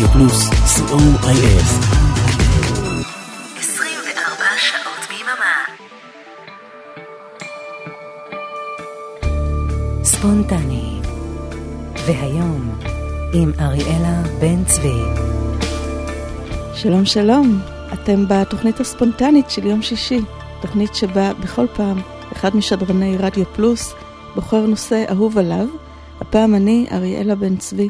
רדיו פלוס, co.il. 24 שעות ביממה. ספונטני. והיום, עם אריאלה בן צבי. שלום שלום, אתם בתוכנית הספונטנית של יום שישי, תוכנית שבה בכל פעם אחד משדרני רדיו פלוס בוחר נושא אהוב עליו, הפעם אני, אריאלה בן צבי,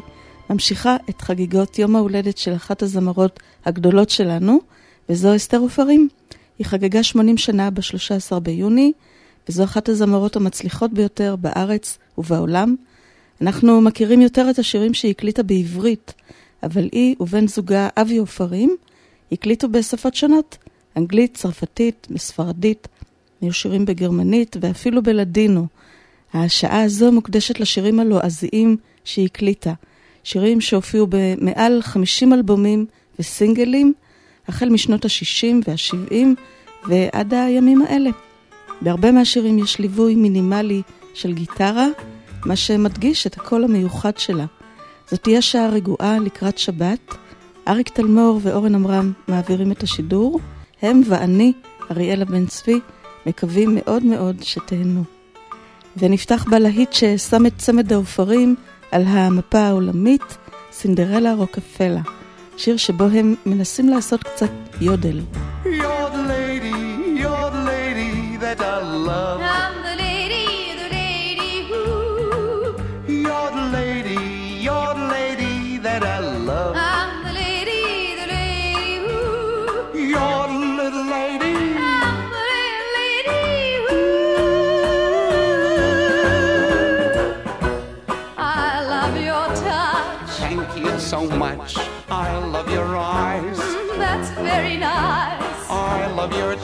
ממשיכה את חגיגות יום ההולדת של אחת הזמרות הגדולות שלנו, וזו אסתר עופרים. היא חגגה 80 שנה ב-13 ביוני, וזו אחת הזמרות המצליחות ביותר בארץ ובעולם. אנחנו מכירים יותר את השירים שהיא הקליטה בעברית, אבל היא ובן זוגה אבי עופרים הקליטו בשפות שונות, אנגלית, צרפתית, בספרדית, היו שירים בגרמנית ואפילו בלדינו. השעה הזו מוקדשת לשירים הלועזיים שהיא הקליטה. שירים שהופיעו במעל 50 אלבומים וסינגלים, החל משנות ה-60 וה-70 ועד הימים האלה. בהרבה מהשירים יש ליווי מינימלי של גיטרה, מה שמדגיש את הקול המיוחד שלה. זאת תהיה שעה רגועה לקראת שבת. אריק תלמור ואורן עמרם מעבירים את השידור. הם ואני, אריאלה בן צבי, מקווים מאוד מאוד שתהנו. ונפתח בלהיט ששם את צמד העופרים על המפה העולמית סינדרלה רוקפלה, שיר שבו הם מנסים לעשות קצת יודל. You're the lady, you're the lady that I love.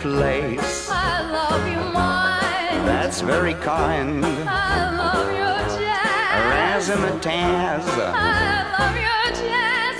place. I love your mind. That's very kind. I love your jazz. Razzmatazz. I love your jazz.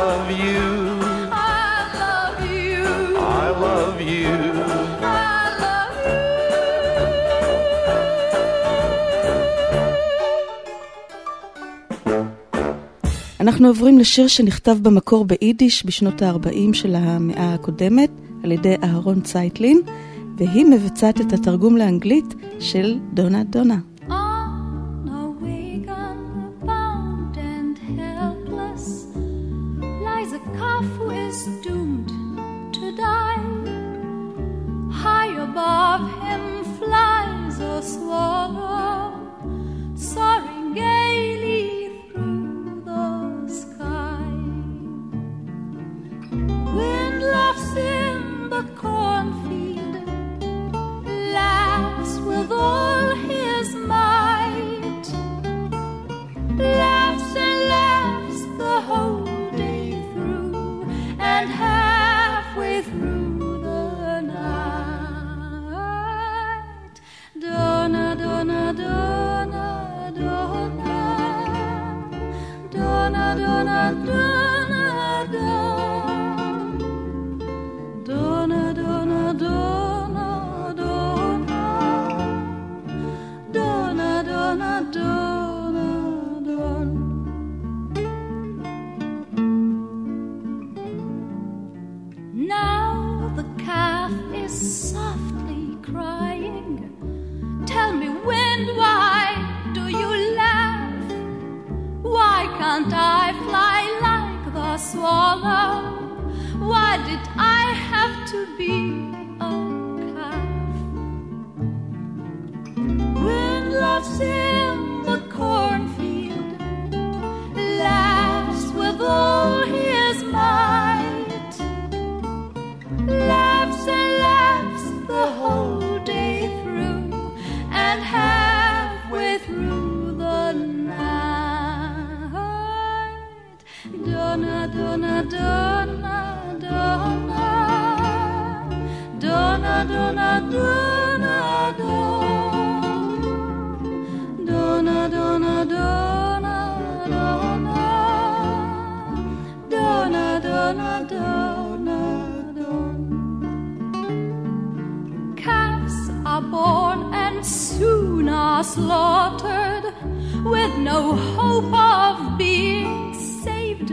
Love you. I love you. I love you. I love you. אנחנו עוברים לשיר שנכתב במקור ביידיש בשנות ה-40 של המאה הקודמת על ידי אהרון צייטלין, והיא מבצעת את התרגום לאנגלית של דונה דונה. slaughtered with no hope of being saved.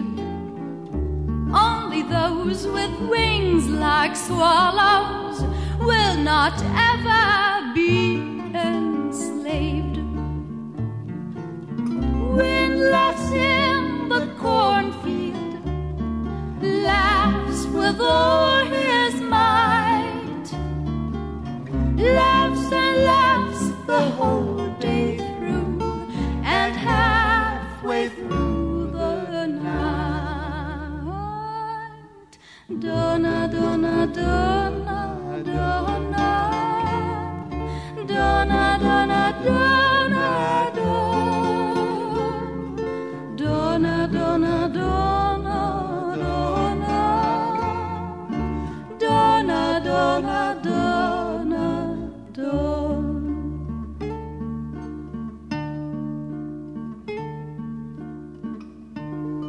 Only those with wings like swallows will not ever.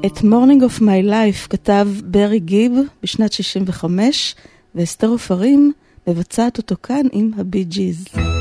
את מורנינג אוף מיי לייף כתב ברי גיב בשנת 65, ואסתר עופרים מבצעת אותו כאן עם הבי ג'יז. Mm-hmm.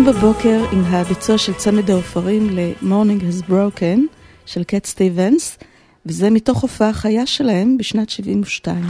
עדיין בבוקר עם הביצוע של צמד העופרים ל-Morning has Broken של קט סטיבנס, וזה מתוך הופעה חיה שלהם בשנת 72.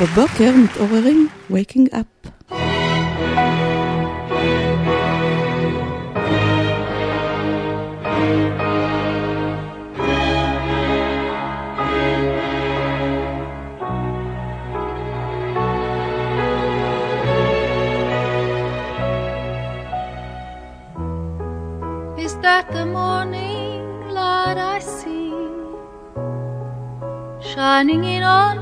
בבוקר מתעוררים, waking up. Is that the morning light I see shining in on me?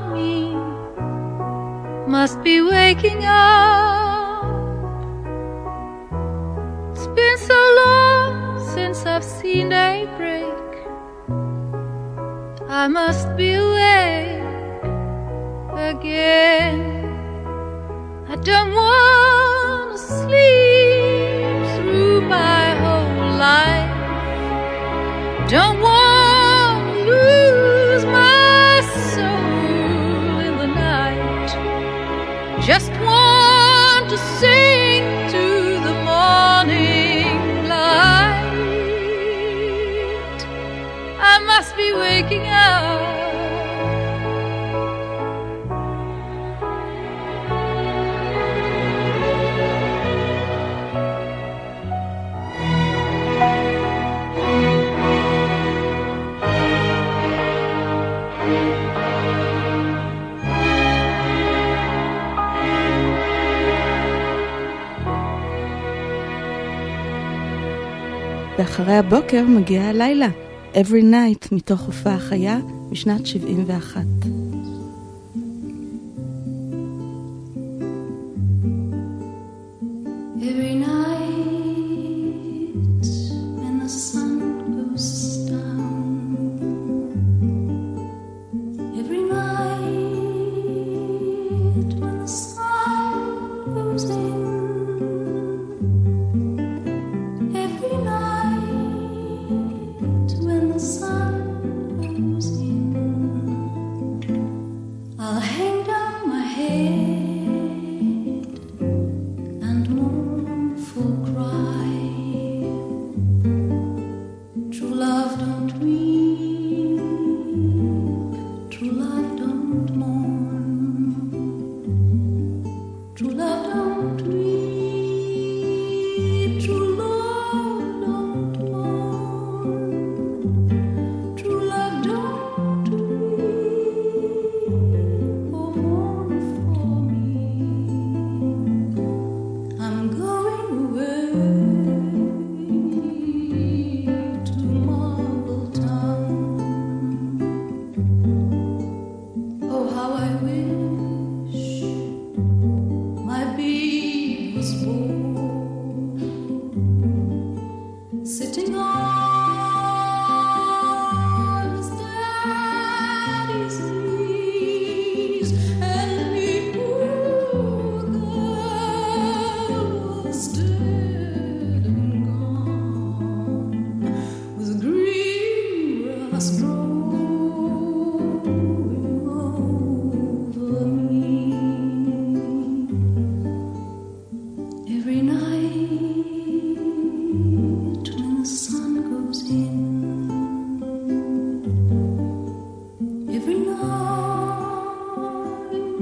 must be waking up. It's been so long since I've seen daybreak. I must be awake again. I don't want to sleep through my whole life. Don't want to sing ואחרי הבוקר מגיע הלילה, Every Night, מתוך הופעה חיה בשנת 71.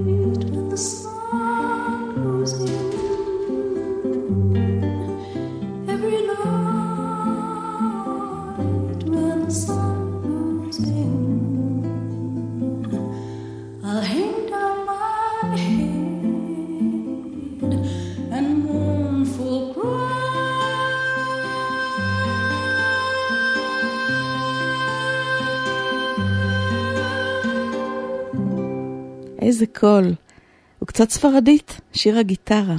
sweet קול. הוא קצת ספרדית, שיר הגיטרה.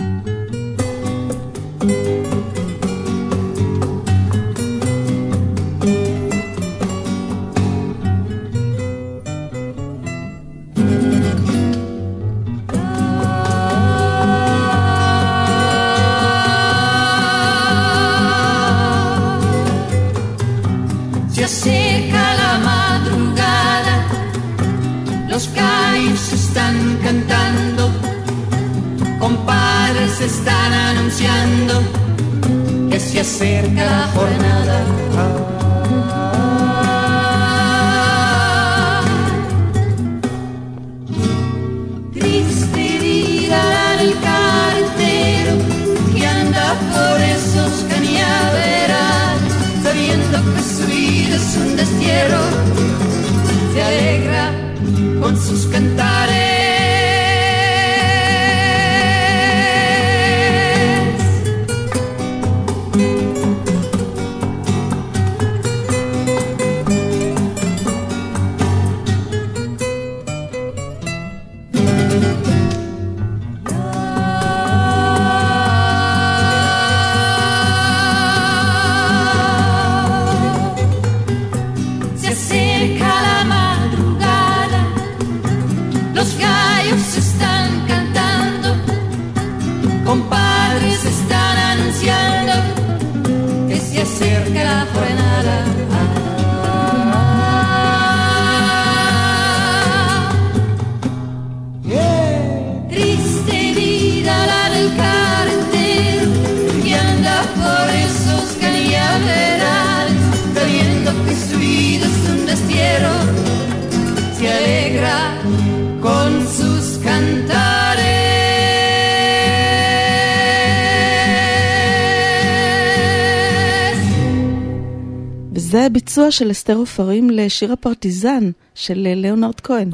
של אסתר עופרים לשיר הפרטיזן של ליאונרד כהן.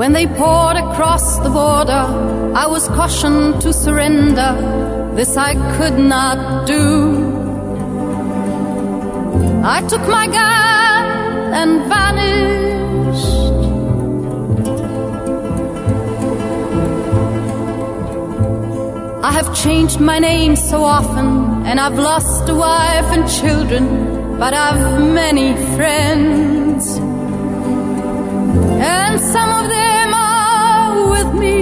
When they poured across the border, I was cautioned to surrender. This I could not do. I took my gun and vanished. I have changed my name so often, and I've lost a wife and children, but I've many friends and some of them are with me.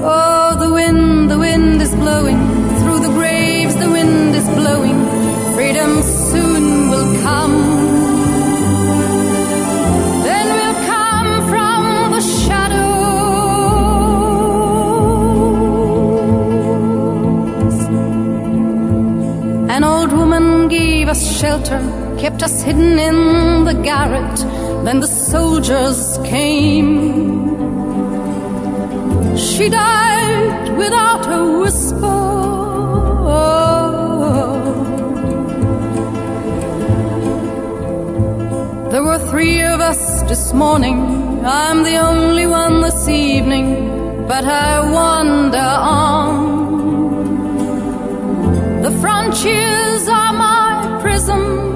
Oh, the wind, the wind is blowing through the graves, the wind is blowing. Freedom soon will come. An old woman gave us shelter, kept us hidden in the garret. Then the soldiers came. She died without a whisper. There were three of us this morning. I'm the only one this evening, but I wander on. Frontiers are my prison.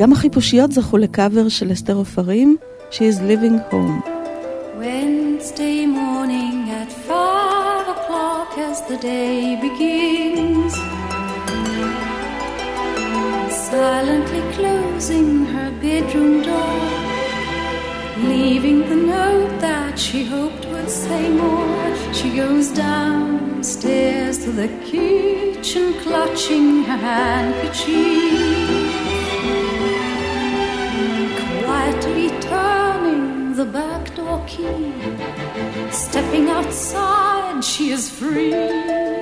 גם החיפושיות זכו לקאבר של אסתר עופרים, She is living home. Wednesday morning at five o'clock as the day begins. Silently closing her bedroom door, leaving the note that she hoped would say more. She goes downstairs to the kitchen, clutching her handkerchief. key. Stepping outside, she is free.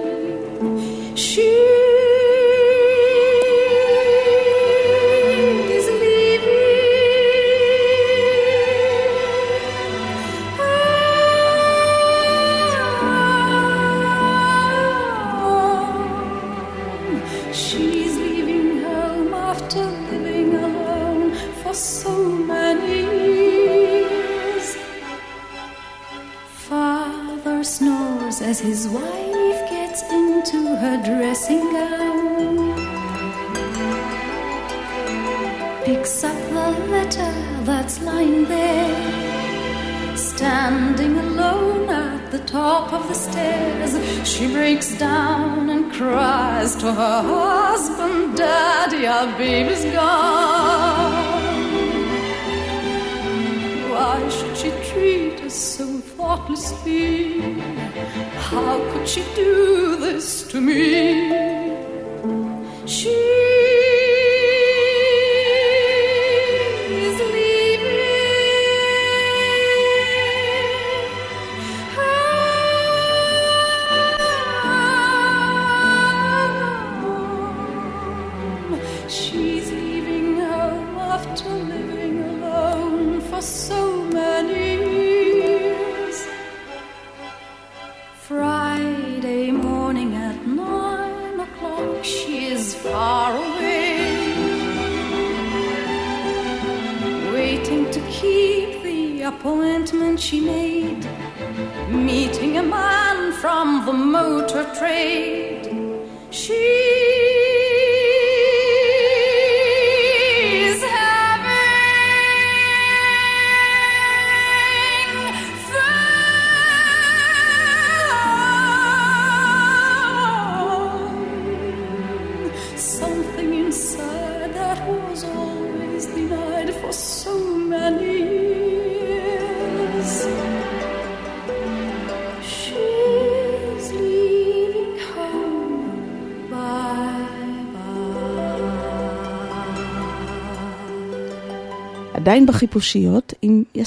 עדיין בחיפושיות עם in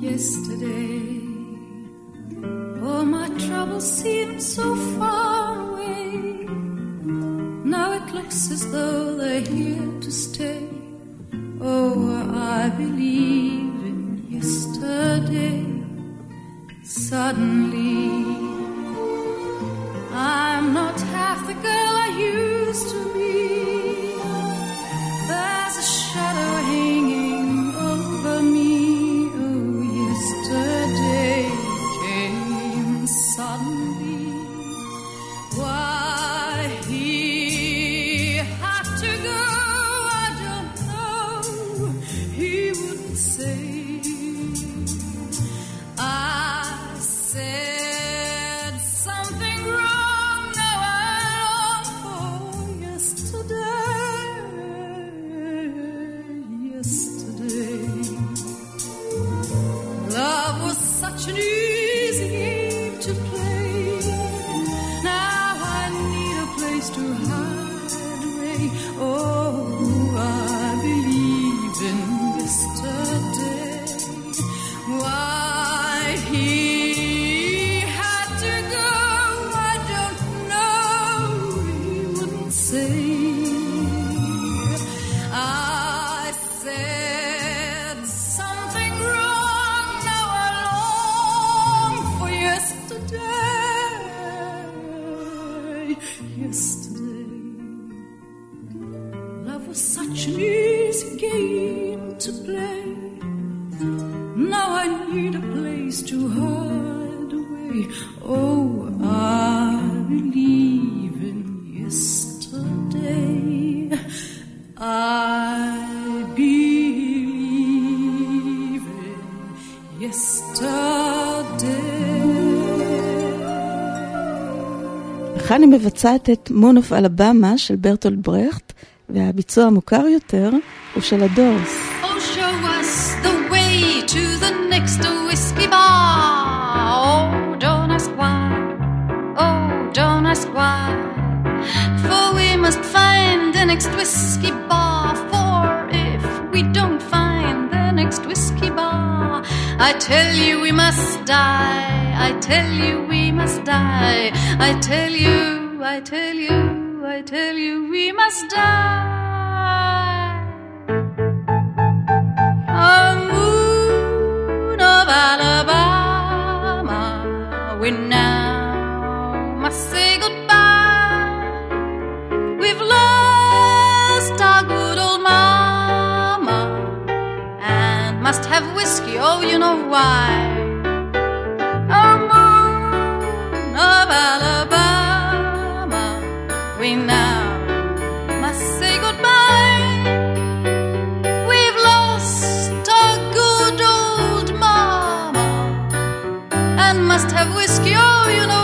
Yesterday. מבצעת את מון אוף אלבמה של ברטולד ברכט, והביצוע המוכר יותר הוא של הדורס. Oh. Oh. Oh, I tell you we must die. I tell you we must die. I tell you, I tell you, I tell you we must die. A moon of Alabama, we now must say goodbye. We've lost our good old mama and must have whiskey. Oh, you know why? And must have whiskey. Oh, you know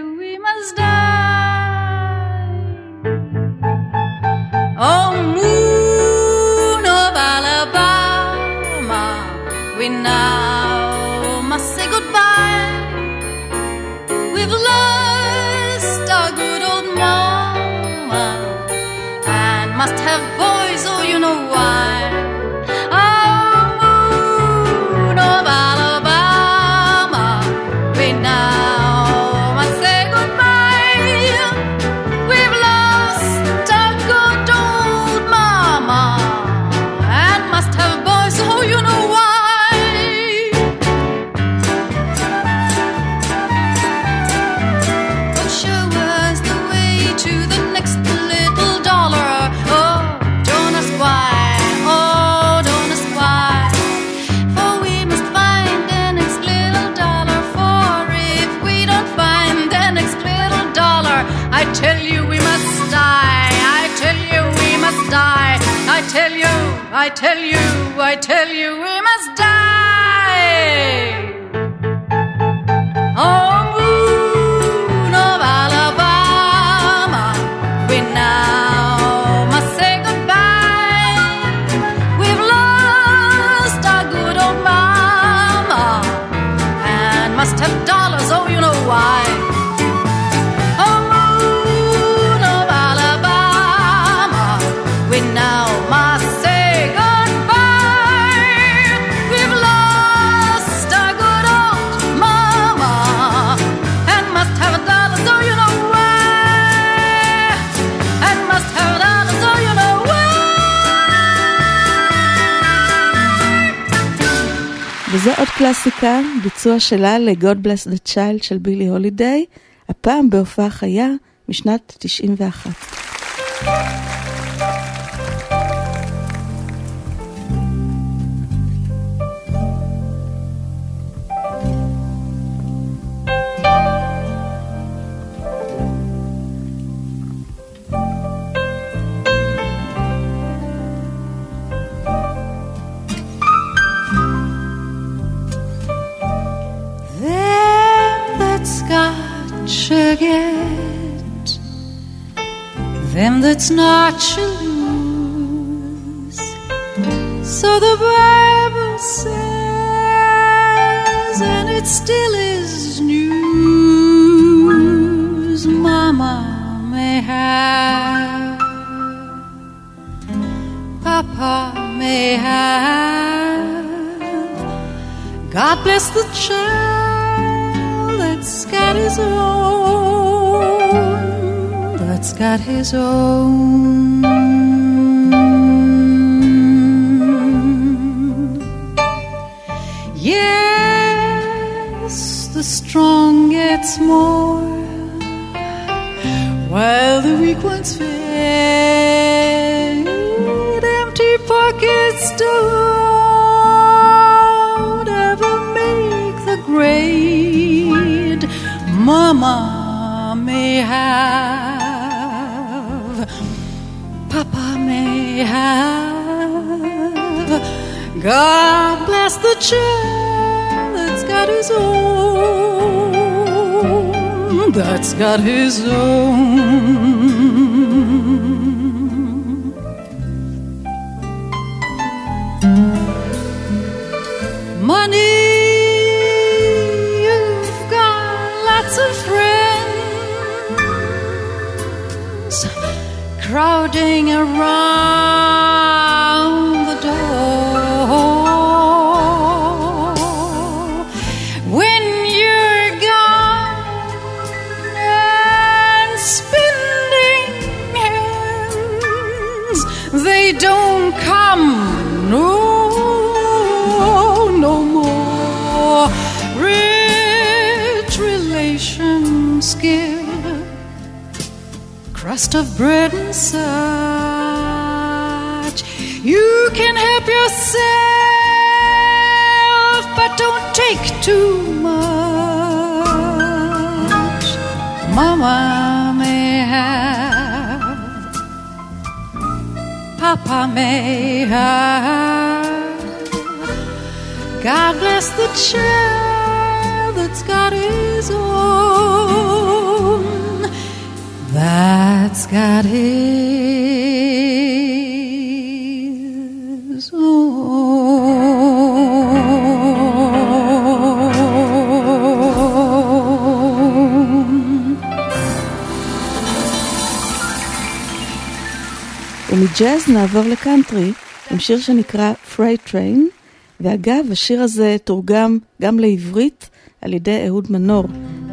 קלאסיקה, ביצוע שלה ל-God Bless the Child של בילי הולידיי, הפעם בהופעה חיה משנת 91. That's not shall lose. So the Bible says, and it still is news. Mama may have, Papa may have. God bless the child got his own, that's got his own. Yes, the strong gets more while the weak ones fade. Empty pockets don't ever make the grade. Mama may have, have. God bless the child that's got his own, that's got his own. Crowding around crust of bread and such. You can help yourself, but don't take too much. Mama may have, Papa may have. God bless the child that's got his own that's got his own. ומג'אז נעבור לקאנטרי עם שיר שנקרא Freight Train, ואגב, השיר הזה תורגם גם לעברית על ידי אהוד מנור.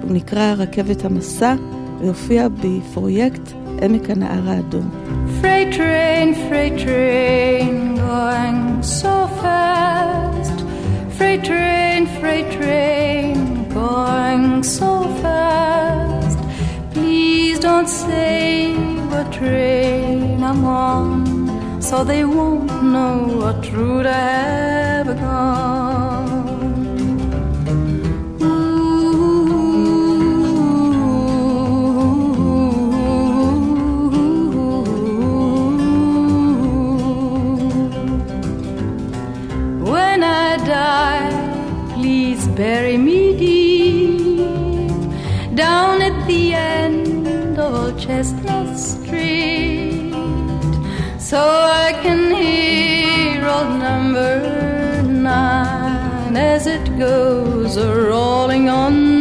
הוא נקרא רכבת המסע, והופיע בפרויקט עמק הנהר האדום. Freight train, freight train, going so fast. Freight train, freight train, going so fast. Please don't say what train I'm on, so they won't know what route I've gone. Bury me deep down at the end of Old Chestnut Street, so I can hear old number nine as it goes a rolling on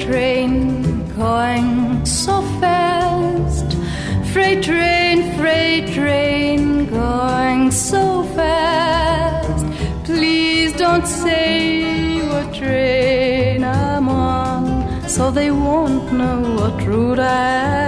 train, going so fast. Freight train, freight train, going so fast. Please don't say what train I'm on, so they won't know what route I've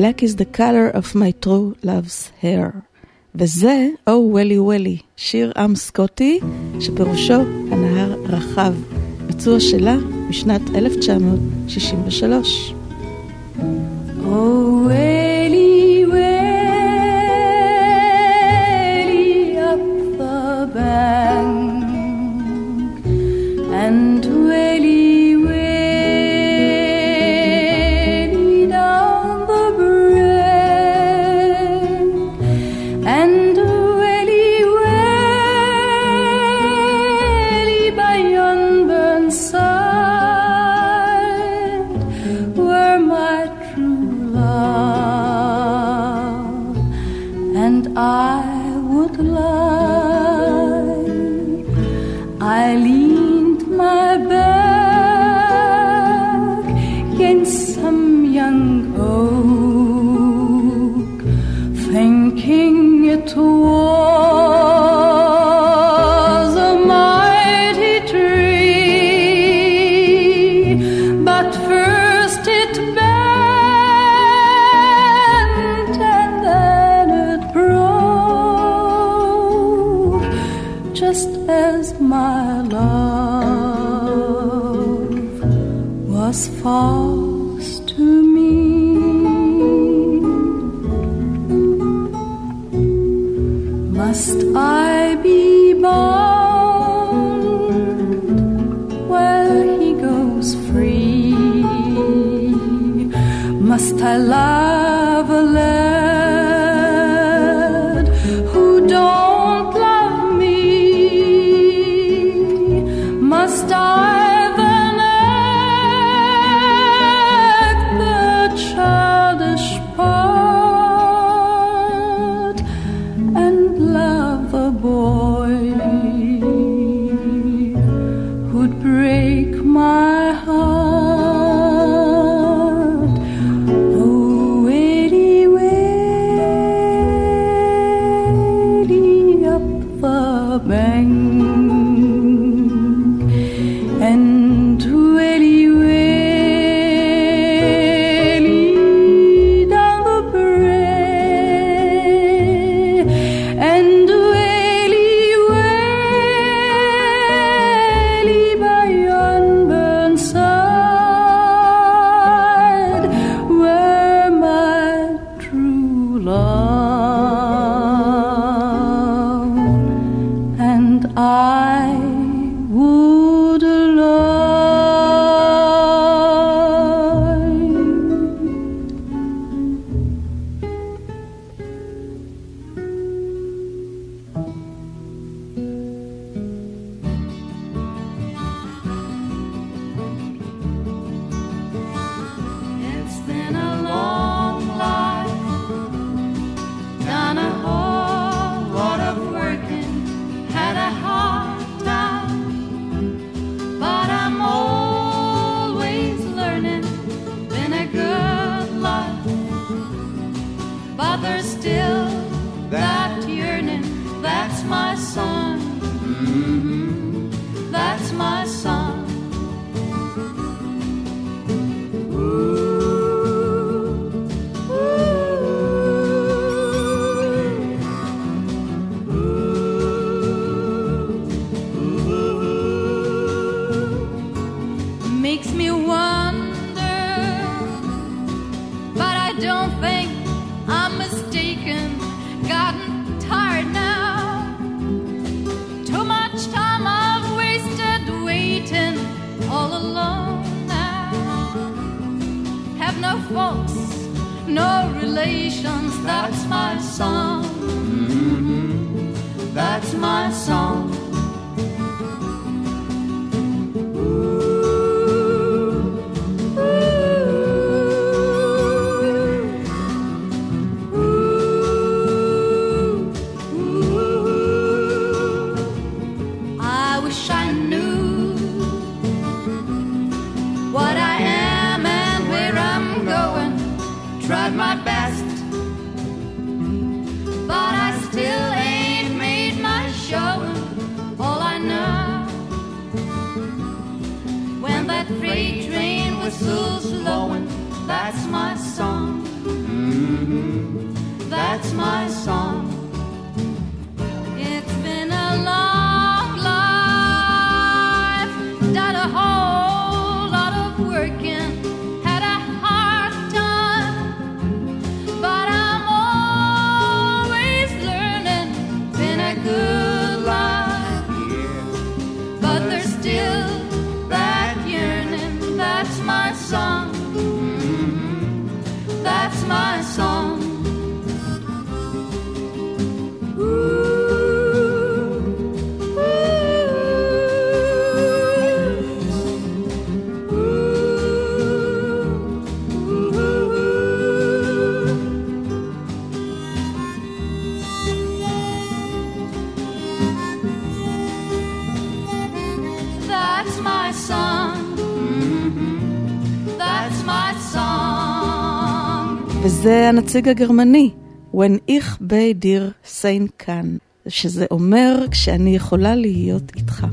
Black is the color of my true love's hair. וזה, Oh Welly Welly, שיר עם סקוטי, שפירושו הנהר רחב. ביצוע שלה משנת 1963. no relations, that's my song. Mm-hmm. That's my song. whistle's blowing. That's my song. Mm-hmm. That's my song. זה הנציג הגרמני, When ich bei dir sein kann, שזה אומר כשאני יכולה להיות איתך.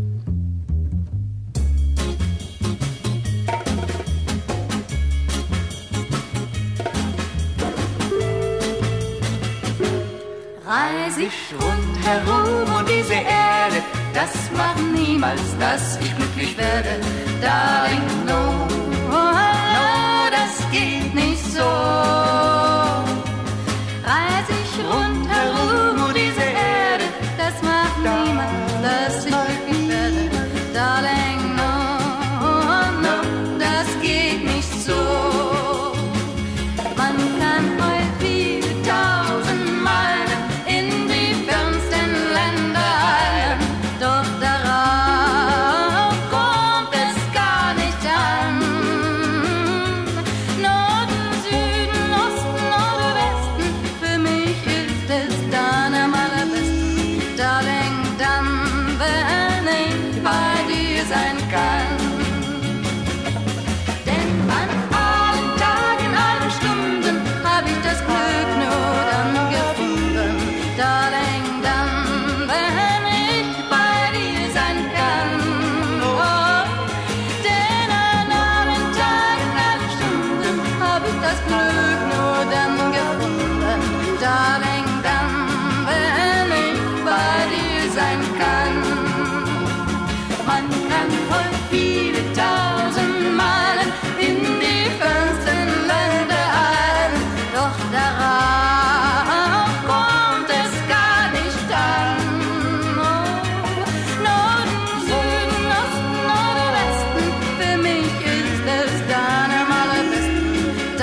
Reise ich rundherum und diese Erde, das macht niemals, dass ich glücklich werde. Darin, no, oh, no, das geht nicht so.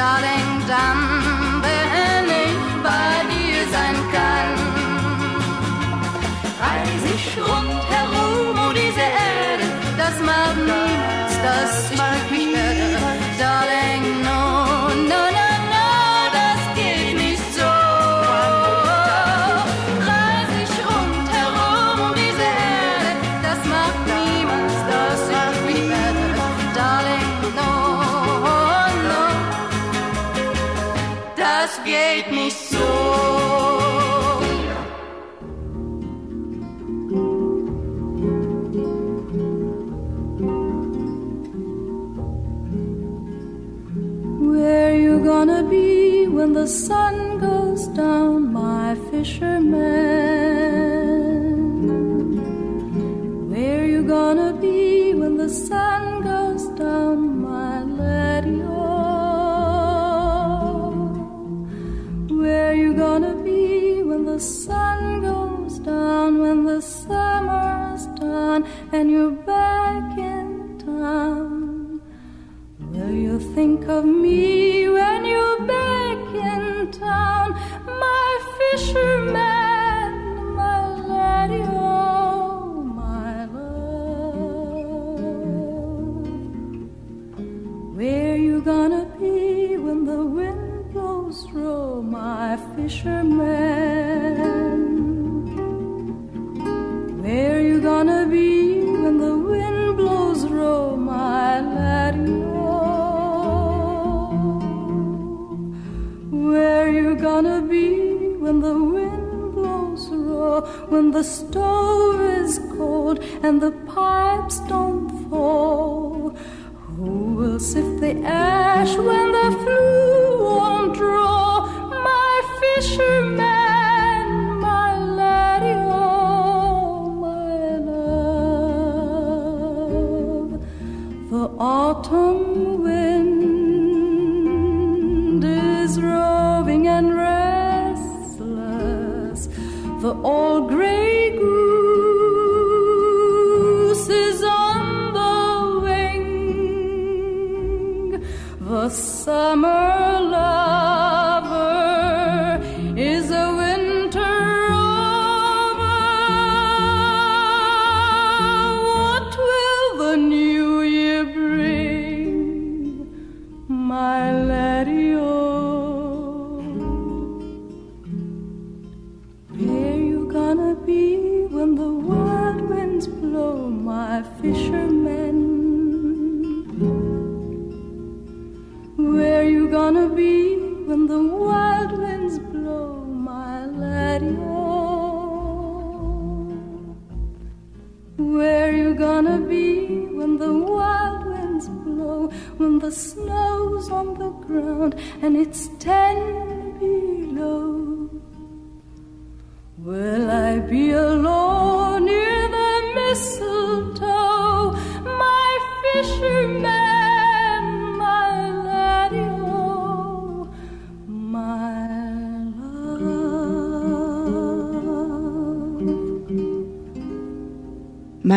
darling done. The stove is cold and the pipes don't fall? Who will sift the ash when the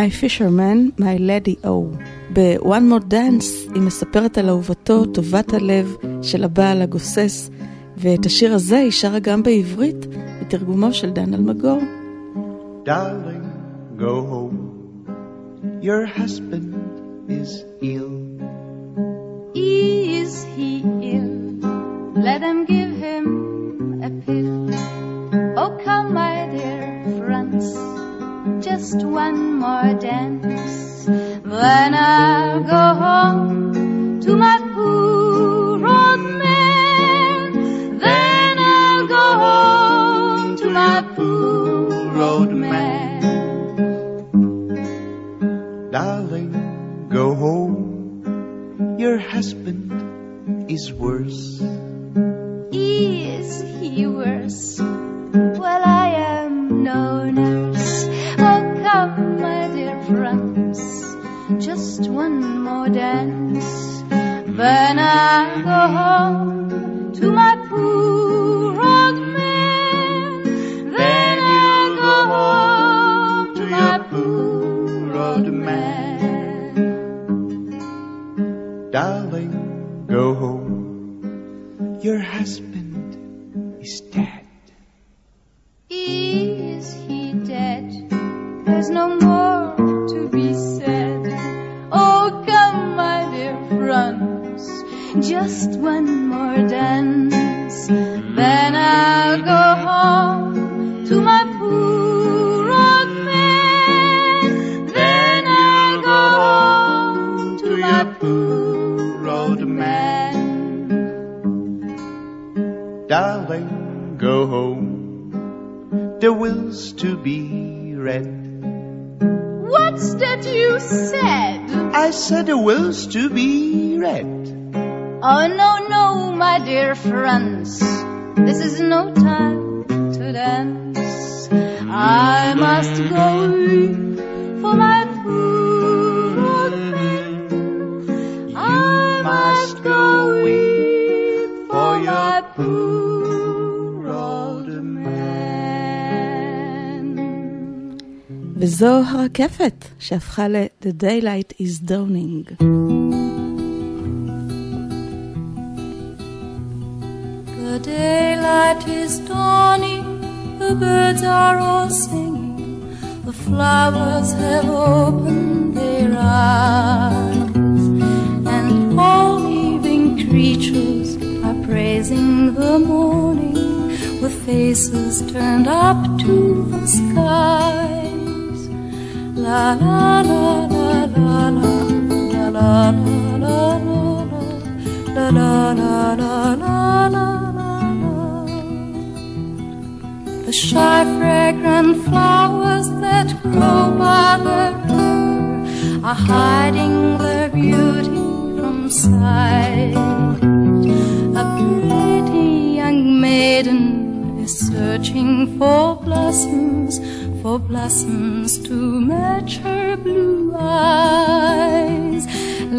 My Fisherman, My Lady O. ב-One More Dance היא מספרת על אהובתו, טובת הלב של הבעל הגוסס, ואת השיר הזה היא שרה גם בעברית, בתרגומו של דן אלמגור. Darling, go home. Your husband is ill. Is he ill? Let them give him a pill. Oh, come, my dear Franz, just one more dance. Then I'll go home to my poor old man. Then I'll go home to my poor old man. Darling, go home. Your husband is worse. Is he worse? Well, I am no nurse. Come, my dear Franz, just one more dance. Then I'll go home to my poor old man. Then I'll go home to my poor old man. Darling, go home. Your husband is dead. Dead? There's no more to be said. Oh, come, my dear friends, just one more dance. Then I'll go home to my poor old man. Then I'll go home to my poor old man. Darling, go home. The wills to be read. That you said? I said the wills to be read. Oh, no, no, my dear friends. This is no time to dance. I must go וזו הרקפת שהפכה ל-The Daylight is Dawning. The daylight is dawning, the birds are all singing, the flowers have opened their eyes, and all living creatures are praising the morning with faces turned up to the skies. the shy fragrant flowers that grow by the river are hiding their beauty from sight. A pretty young maiden is searching for blossoms, for blossoms to match her blue eyes.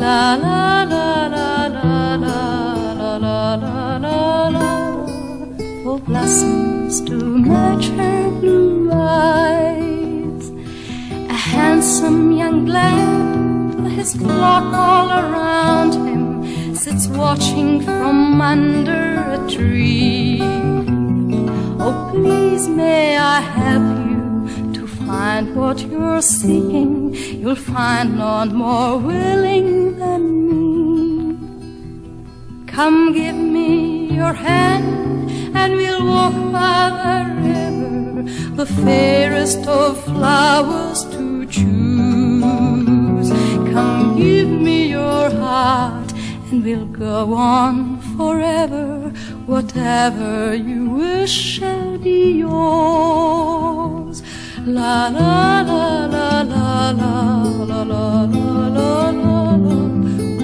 La la la la la la la la la la la for blossoms to match her blue eyes. A handsome young lad, his flock all around him, sits watching from under a tree. Oh, please, may I have find what you're seeking? You'll find none more willing than me. Come, give me your hand and we'll walk by the river, the fairest of flowers to choose. Come, give me your heart, and we'll go on forever. Whatever you wish shall be yours.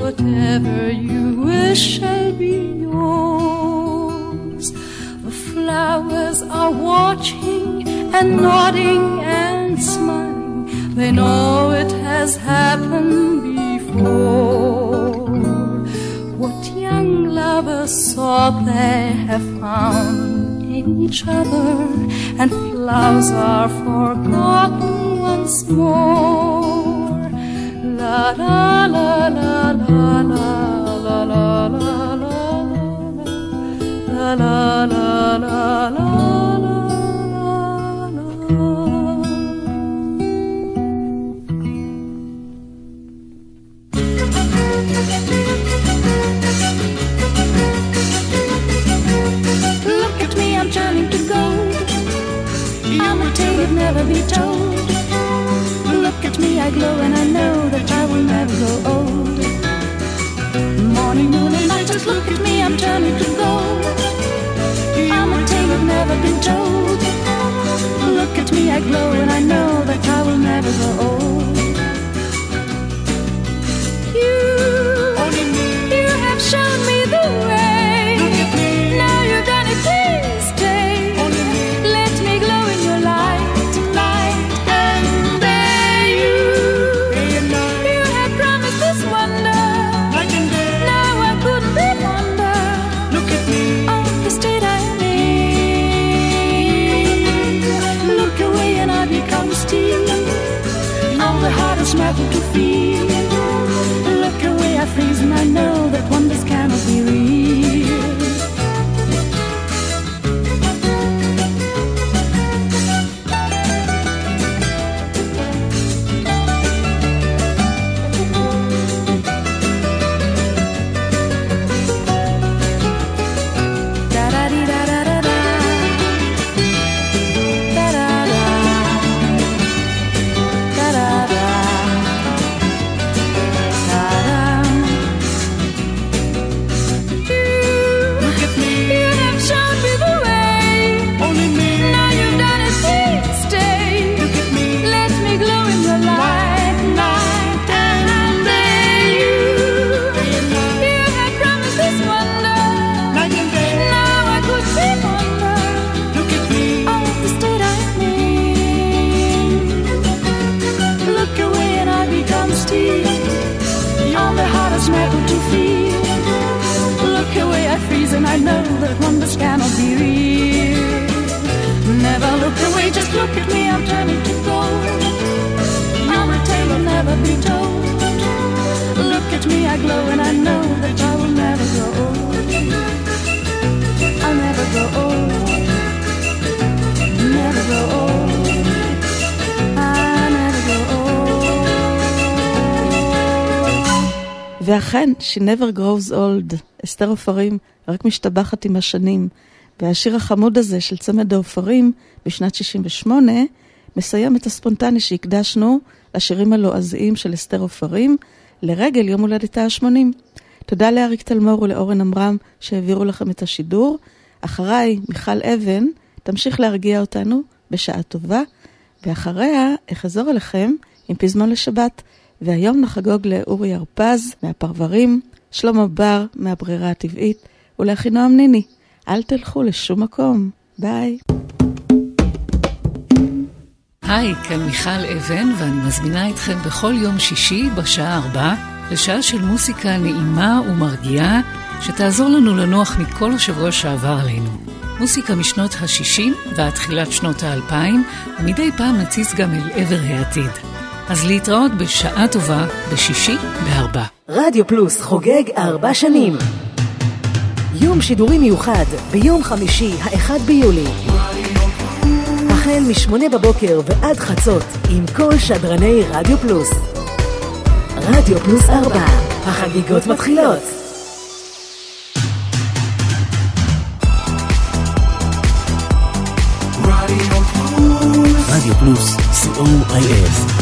Whatever you wish shall be yours. The flowers are watching and nodding and smiling. They know it has happened before. What young lovers thought they have found in each other flowers are forgotten once more. La la la la la la la la la la la la la la la You've never be told. Look at me, I glow and I know that I will never grow old. Morning, noon, and night, just look at me, I'm turning to gold. I'm a tale I've never been told. Look at me, I glow, ואכן, She Never Grows Old, אסתר עופרים, רק משתבחת עם השנים. והשיר החמוד הזה של צמד העופרים בשנת 68 מסיים את הספונטני שהקדשנו לשירים הלועזיים של אסתר עופרים לרגל יום הולדתה ה-80. תודה לאריק תלמור ולאורן עמרם שהעבירו לכם את השידור. אחריי, מיכל אבן, תמשיך להרגיע אותנו בשעה טובה, ואחריה אחזור אליכם עם פזמון לשבת, והיום נחגוג לאורי הרפז מהפרברים, שלמה בר מהברירה הטבעית, ולאחינועם ניני. אל תלכו לשום מקום. ביי. היי, כאן מיכל אבן, ואני מזמינה אתכם בכל יום שישי בשעה ארבע לשעה של מוסיקה נעימה ומרגיעה, שתעזור לנו לנוח מכל השבוע שעבר עלינו. מוסיקה משנות ה-60 ועד תחילת שנות ה-2000, ומדי פעם נציץ גם אל עבר העתיד. אז להתראות בשעה טובה בשישי בארבע. רדיו פלוס חוגג ארבע שנים. יום שידורי מיוחד ביום חמישי, האחד ביולי. החל משמונה בבוקר ועד חצות, עם כל שדרני רדיו פלוס. רדיו פלוס ארבע, החגיגות מתחילות. רדיו פלוס, co.il